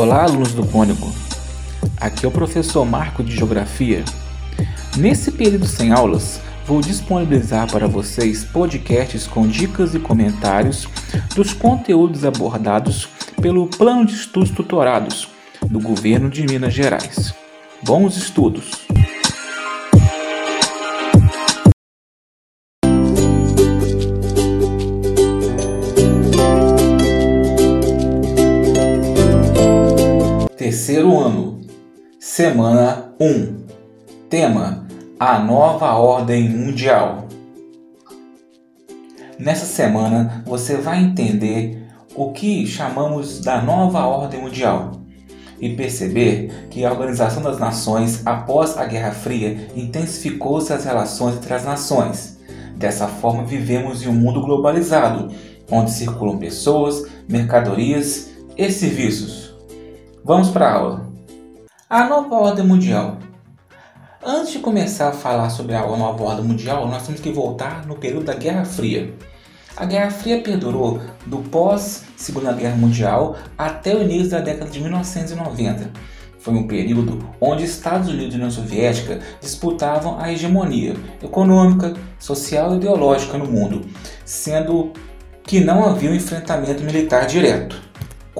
Olá, alunos do Cônigo. Aqui é o professor Marco de Geografia. Nesse período sem aulas, vou disponibilizar para vocês podcasts com dicas e comentários dos conteúdos abordados pelo Plano de Estudos Tutorados do Governo de Minas Gerais. Bons estudos! Terceiro ano, semana 1. Tema: A nova ordem mundial. Nessa semana você vai entender o que chamamos da nova ordem mundial e perceber que a Organização das Nações, após a Guerra Fria, intensificou-se as relações entre as nações. Dessa forma, vivemos em um mundo globalizado, onde circulam pessoas, mercadorias e serviços. Vamos para a aula. A nova ordem mundial. Antes de começar a falar sobre a nova ordem mundial, nós temos que voltar no período da Guerra Fria. A Guerra Fria perdurou do pós Segunda Guerra Mundial até o início da década de 1990. Foi um período onde Estados Unidos e União Soviética disputavam a hegemonia econômica, social e ideológica no mundo, sendo que não havia um enfrentamento militar direto.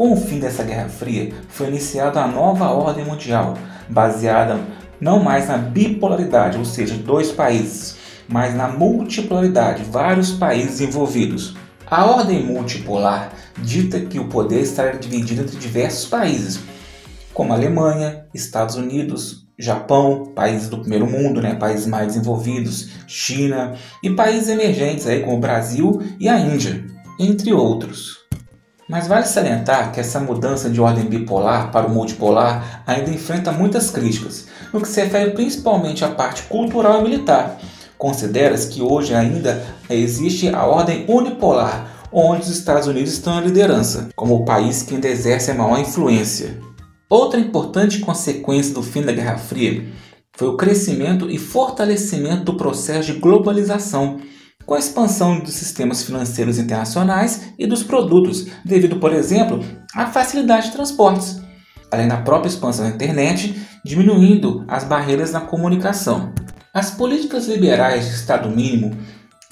Com o fim dessa Guerra Fria, foi iniciada a nova ordem mundial, baseada não mais na bipolaridade, ou seja, dois países, mas na multipolaridade, vários países envolvidos. A ordem multipolar dita que o poder estará dividido entre diversos países, como Alemanha, Estados Unidos, Japão, países do primeiro mundo, né, países mais desenvolvidos, China e países emergentes aí como o Brasil e a Índia, entre outros. Mas vale salientar que essa mudança de ordem bipolar para o multipolar ainda enfrenta muitas críticas, no que se refere principalmente à parte cultural e militar. Considera-se que hoje ainda existe a ordem unipolar, onde os Estados Unidos estão na liderança, como o país que ainda exerce a maior influência. Outra importante consequência do fim da Guerra Fria foi o crescimento e fortalecimento do processo de globalização, com a expansão dos sistemas financeiros internacionais e dos produtos, devido, por exemplo, à facilidade de transportes, além da própria expansão da internet, diminuindo as barreiras na comunicação. As políticas liberais de Estado mínimo,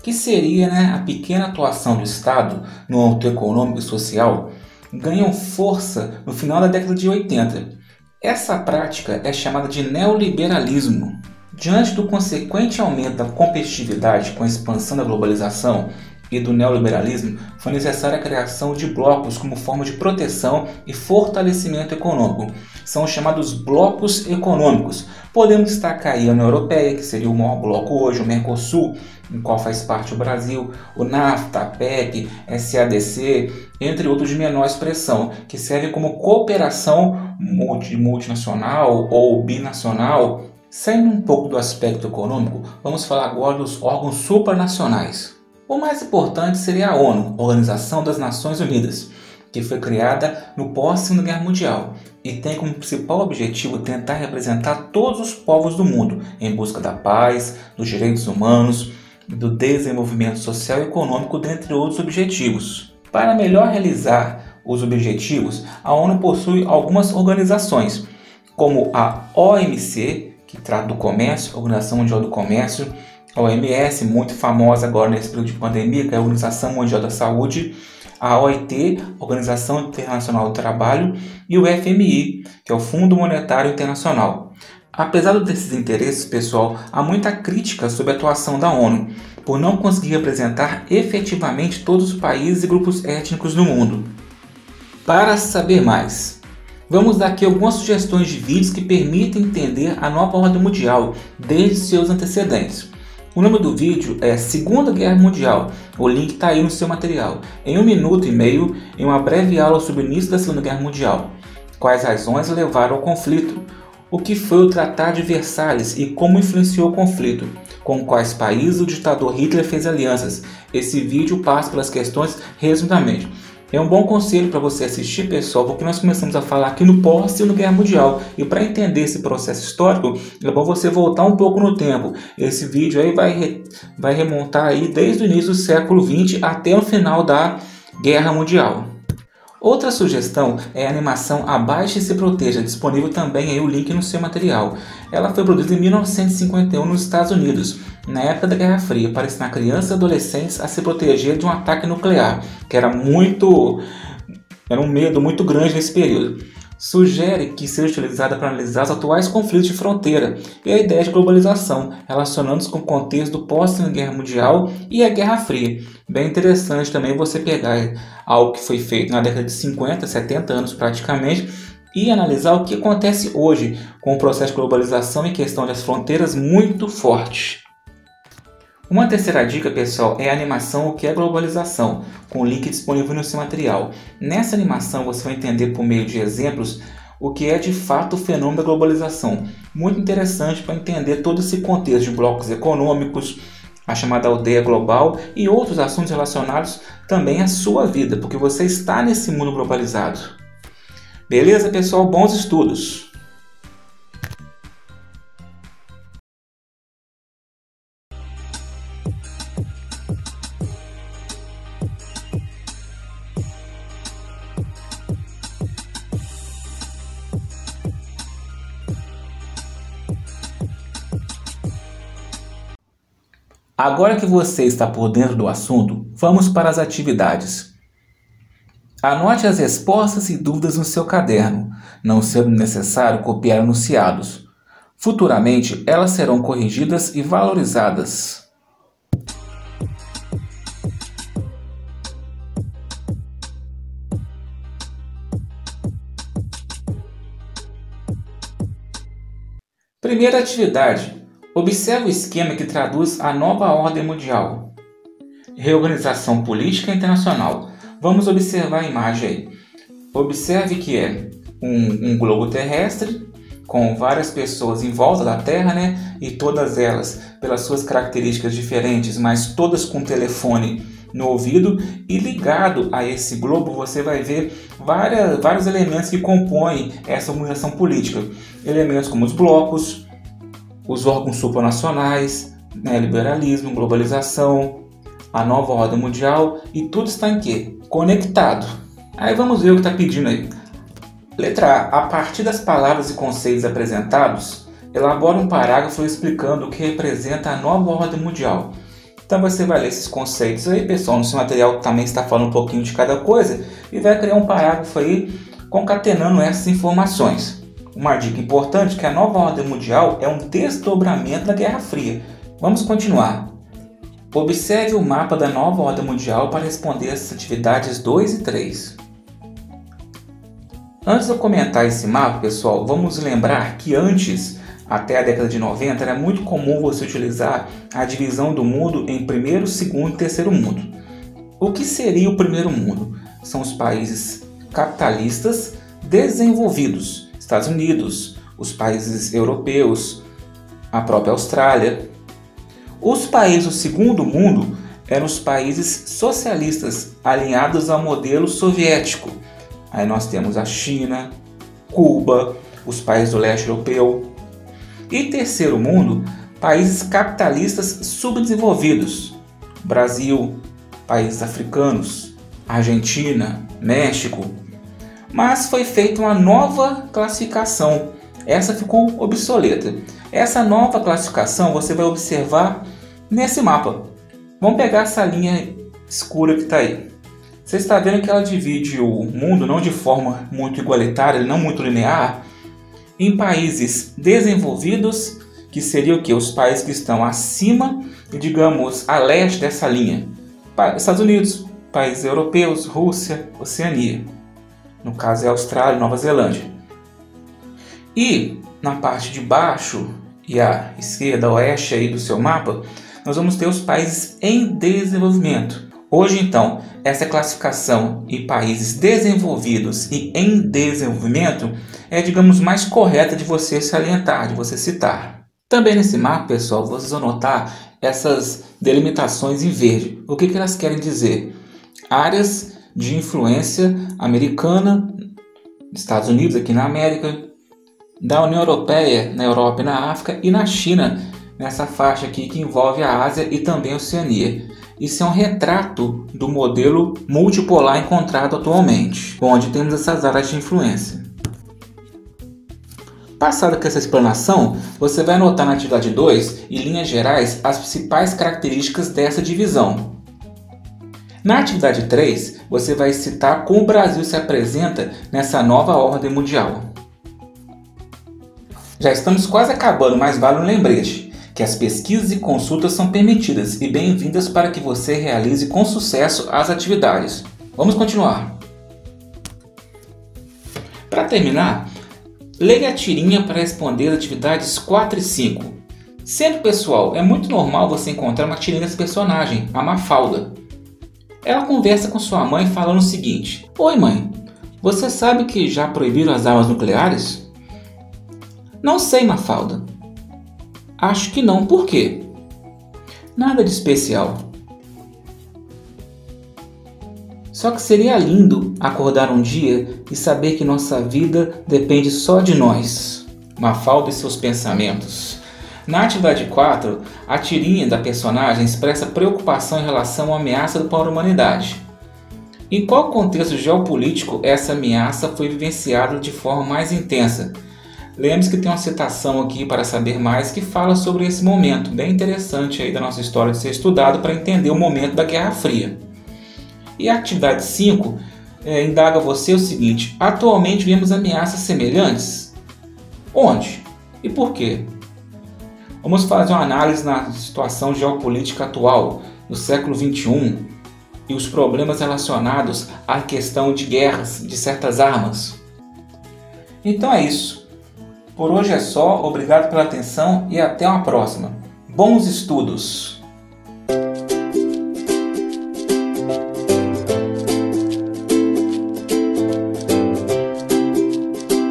que seria né, a pequena atuação do Estado no âmbito econômico e social, ganham força no final da década de 80. Essa prática é chamada de neoliberalismo Diante do consequente aumento da competitividade com a expansão da globalização e do neoliberalismo, foi necessária a criação de blocos como forma de proteção e fortalecimento econômico. São os chamados blocos econômicos. Podemos destacar a União Europeia, que seria o maior bloco hoje, o Mercosul, em qual faz parte o Brasil, o NAFTA, a PEC, SADC, entre outros de menor expressão, que servem como cooperação multinacional ou binacional Saindo um pouco do aspecto econômico, vamos falar agora dos órgãos supranacionais. O mais importante seria a ONU, Organização das Nações Unidas, que foi criada no pós-Segunda Guerra Mundial e tem como principal objetivo tentar representar todos os povos do mundo em busca da paz, dos direitos humanos, do desenvolvimento social e econômico, dentre outros objetivos. Para melhor realizar os objetivos, a ONU possui algumas organizações, como a OMC, que trata do comércio, a Organização Mundial do Comércio, a OMS, muito famosa agora nesse período de pandemia, que é a Organização Mundial da Saúde, a OIT, Organização Internacional do Trabalho, e o FMI, que é o Fundo Monetário Internacional. Apesar desses interesses, pessoal, há muita crítica sobre a atuação da ONU, por não conseguir representar efetivamente todos os países e grupos étnicos do mundo. Para saber mais, Vamos dar aqui algumas sugestões de vídeos que permitem entender a nova ordem mundial desde seus antecedentes. O nome do vídeo é Segunda Guerra Mundial. O link está aí no seu material. Em um minuto e meio, em uma breve aula sobre o início da Segunda Guerra Mundial. Quais razões levaram ao conflito? O que foi o Tratado de Versalhes e como influenciou o conflito? Com quais países o ditador Hitler fez alianças? Esse vídeo passa pelas questões resumidamente. É um bom conselho para você assistir, pessoal, porque nós começamos a falar aqui no pós no Guerra Mundial. E para entender esse processo histórico, é bom você voltar um pouco no tempo. Esse vídeo aí vai, re, vai remontar aí desde o início do século XX até o final da Guerra Mundial. Outra sugestão é a animação Abaixe e se Proteja, disponível também aí o link no seu material. Ela foi produzida em 1951 nos Estados Unidos, na época da Guerra Fria, para ensinar crianças e adolescentes a se proteger de um ataque nuclear, que era muito era um medo muito grande nesse período sugere que seja utilizada para analisar os atuais conflitos de fronteira e a ideia de globalização, relacionando-se com o contexto do pós-Segunda Guerra Mundial e a Guerra Fria. Bem interessante também você pegar algo que foi feito na década de 50, 70 anos praticamente, e analisar o que acontece hoje com o processo de globalização e questão das fronteiras muito forte. Uma terceira dica, pessoal, é a animação O que é globalização, com o link disponível no seu material. Nessa animação você vai entender por meio de exemplos o que é de fato o fenômeno da globalização. Muito interessante para entender todo esse contexto de blocos econômicos, a chamada aldeia global e outros assuntos relacionados também à sua vida, porque você está nesse mundo globalizado. Beleza, pessoal? Bons estudos! Agora que você está por dentro do assunto, vamos para as atividades. Anote as respostas e dúvidas no seu caderno, não sendo necessário copiar anunciados. Futuramente, elas serão corrigidas e valorizadas. Primeira atividade: Observe o esquema que traduz a nova ordem mundial. Reorganização política internacional. Vamos observar a imagem aí. Observe que é um, um globo terrestre com várias pessoas em volta da Terra, né? E todas elas, pelas suas características diferentes, mas todas com telefone no ouvido e ligado a esse globo você vai ver várias, vários elementos que compõem essa organização política. Elementos como os blocos, os órgãos supranacionais, né, liberalismo, globalização, a nova ordem mundial e tudo está em quê? Conectado. Aí vamos ver o que está pedindo aí. Letra A. A partir das palavras e conceitos apresentados, elabora um parágrafo explicando o que representa a nova ordem mundial. Então você vai ler esses conceitos aí, pessoal. No seu material também está falando um pouquinho de cada coisa e vai criar um parágrafo aí concatenando essas informações. Uma dica importante é que a nova ordem mundial é um desdobramento da Guerra Fria. Vamos continuar. Observe o mapa da nova ordem mundial para responder as atividades 2 e 3. Antes de eu comentar esse mapa, pessoal, vamos lembrar que antes, até a década de 90, era muito comum você utilizar a divisão do mundo em primeiro, segundo e terceiro mundo. O que seria o primeiro mundo? São os países capitalistas desenvolvidos Estados Unidos, os países europeus, a própria Austrália. Os países do segundo mundo eram os países socialistas alinhados ao modelo soviético. Aí nós temos a China, Cuba, os países do leste europeu. E terceiro mundo, países capitalistas subdesenvolvidos. Brasil, países africanos, Argentina, México, mas foi feita uma nova classificação. Essa ficou obsoleta. Essa nova classificação você vai observar nesse mapa. Vamos pegar essa linha escura que está aí. Você está vendo que ela divide o mundo não de forma muito igualitária, não muito linear, em países desenvolvidos, que seriam o que? Os países que estão acima digamos, a leste dessa linha. Estados Unidos, países europeus, Rússia, Oceania no caso é Austrália, Nova Zelândia. E na parte de baixo e à esquerda, oeste aí do seu mapa, nós vamos ter os países em desenvolvimento. Hoje, então, essa classificação em países desenvolvidos e em desenvolvimento é, digamos, mais correta de você salientar, de você citar. Também nesse mapa, pessoal, vocês vão notar essas delimitações em verde. O que, que elas querem dizer? Áreas de influência americana, Estados Unidos aqui na América, da União Europeia na Europa e na África e na China, nessa faixa aqui que envolve a Ásia e também a Oceania. Isso é um retrato do modelo multipolar encontrado atualmente, onde temos essas áreas de influência. Passada com essa explanação, você vai anotar na atividade 2, em linhas gerais, as principais características dessa divisão. Na atividade 3, você vai citar como o Brasil se apresenta nessa nova ordem mundial. Já estamos quase acabando, mas vale um lembrete que as pesquisas e consultas são permitidas e bem-vindas para que você realize com sucesso as atividades. Vamos continuar. Para terminar, leia a tirinha para responder as atividades 4 e 5. Sendo pessoal, é muito normal você encontrar uma tirinha desse personagem, a Mafalda. Ela conversa com sua mãe falando o seguinte: Oi, mãe, você sabe que já proibiram as armas nucleares? Não sei, Mafalda. Acho que não. Por quê? Nada de especial. Só que seria lindo acordar um dia e saber que nossa vida depende só de nós. Mafalda e seus pensamentos. Na atividade 4, a tirinha da personagem expressa preocupação em relação à ameaça para a humanidade. Em qual contexto geopolítico essa ameaça foi vivenciada de forma mais intensa? Lembre-se que tem uma citação aqui para saber mais que fala sobre esse momento, bem interessante aí da nossa história de ser estudado para entender o momento da Guerra Fria. E a atividade 5 é, indaga você o seguinte: atualmente vemos ameaças semelhantes? Onde? E por quê? Vamos fazer uma análise na situação geopolítica atual, no século 21, e os problemas relacionados à questão de guerras de certas armas. Então é isso. Por hoje é só, obrigado pela atenção e até uma próxima. Bons estudos!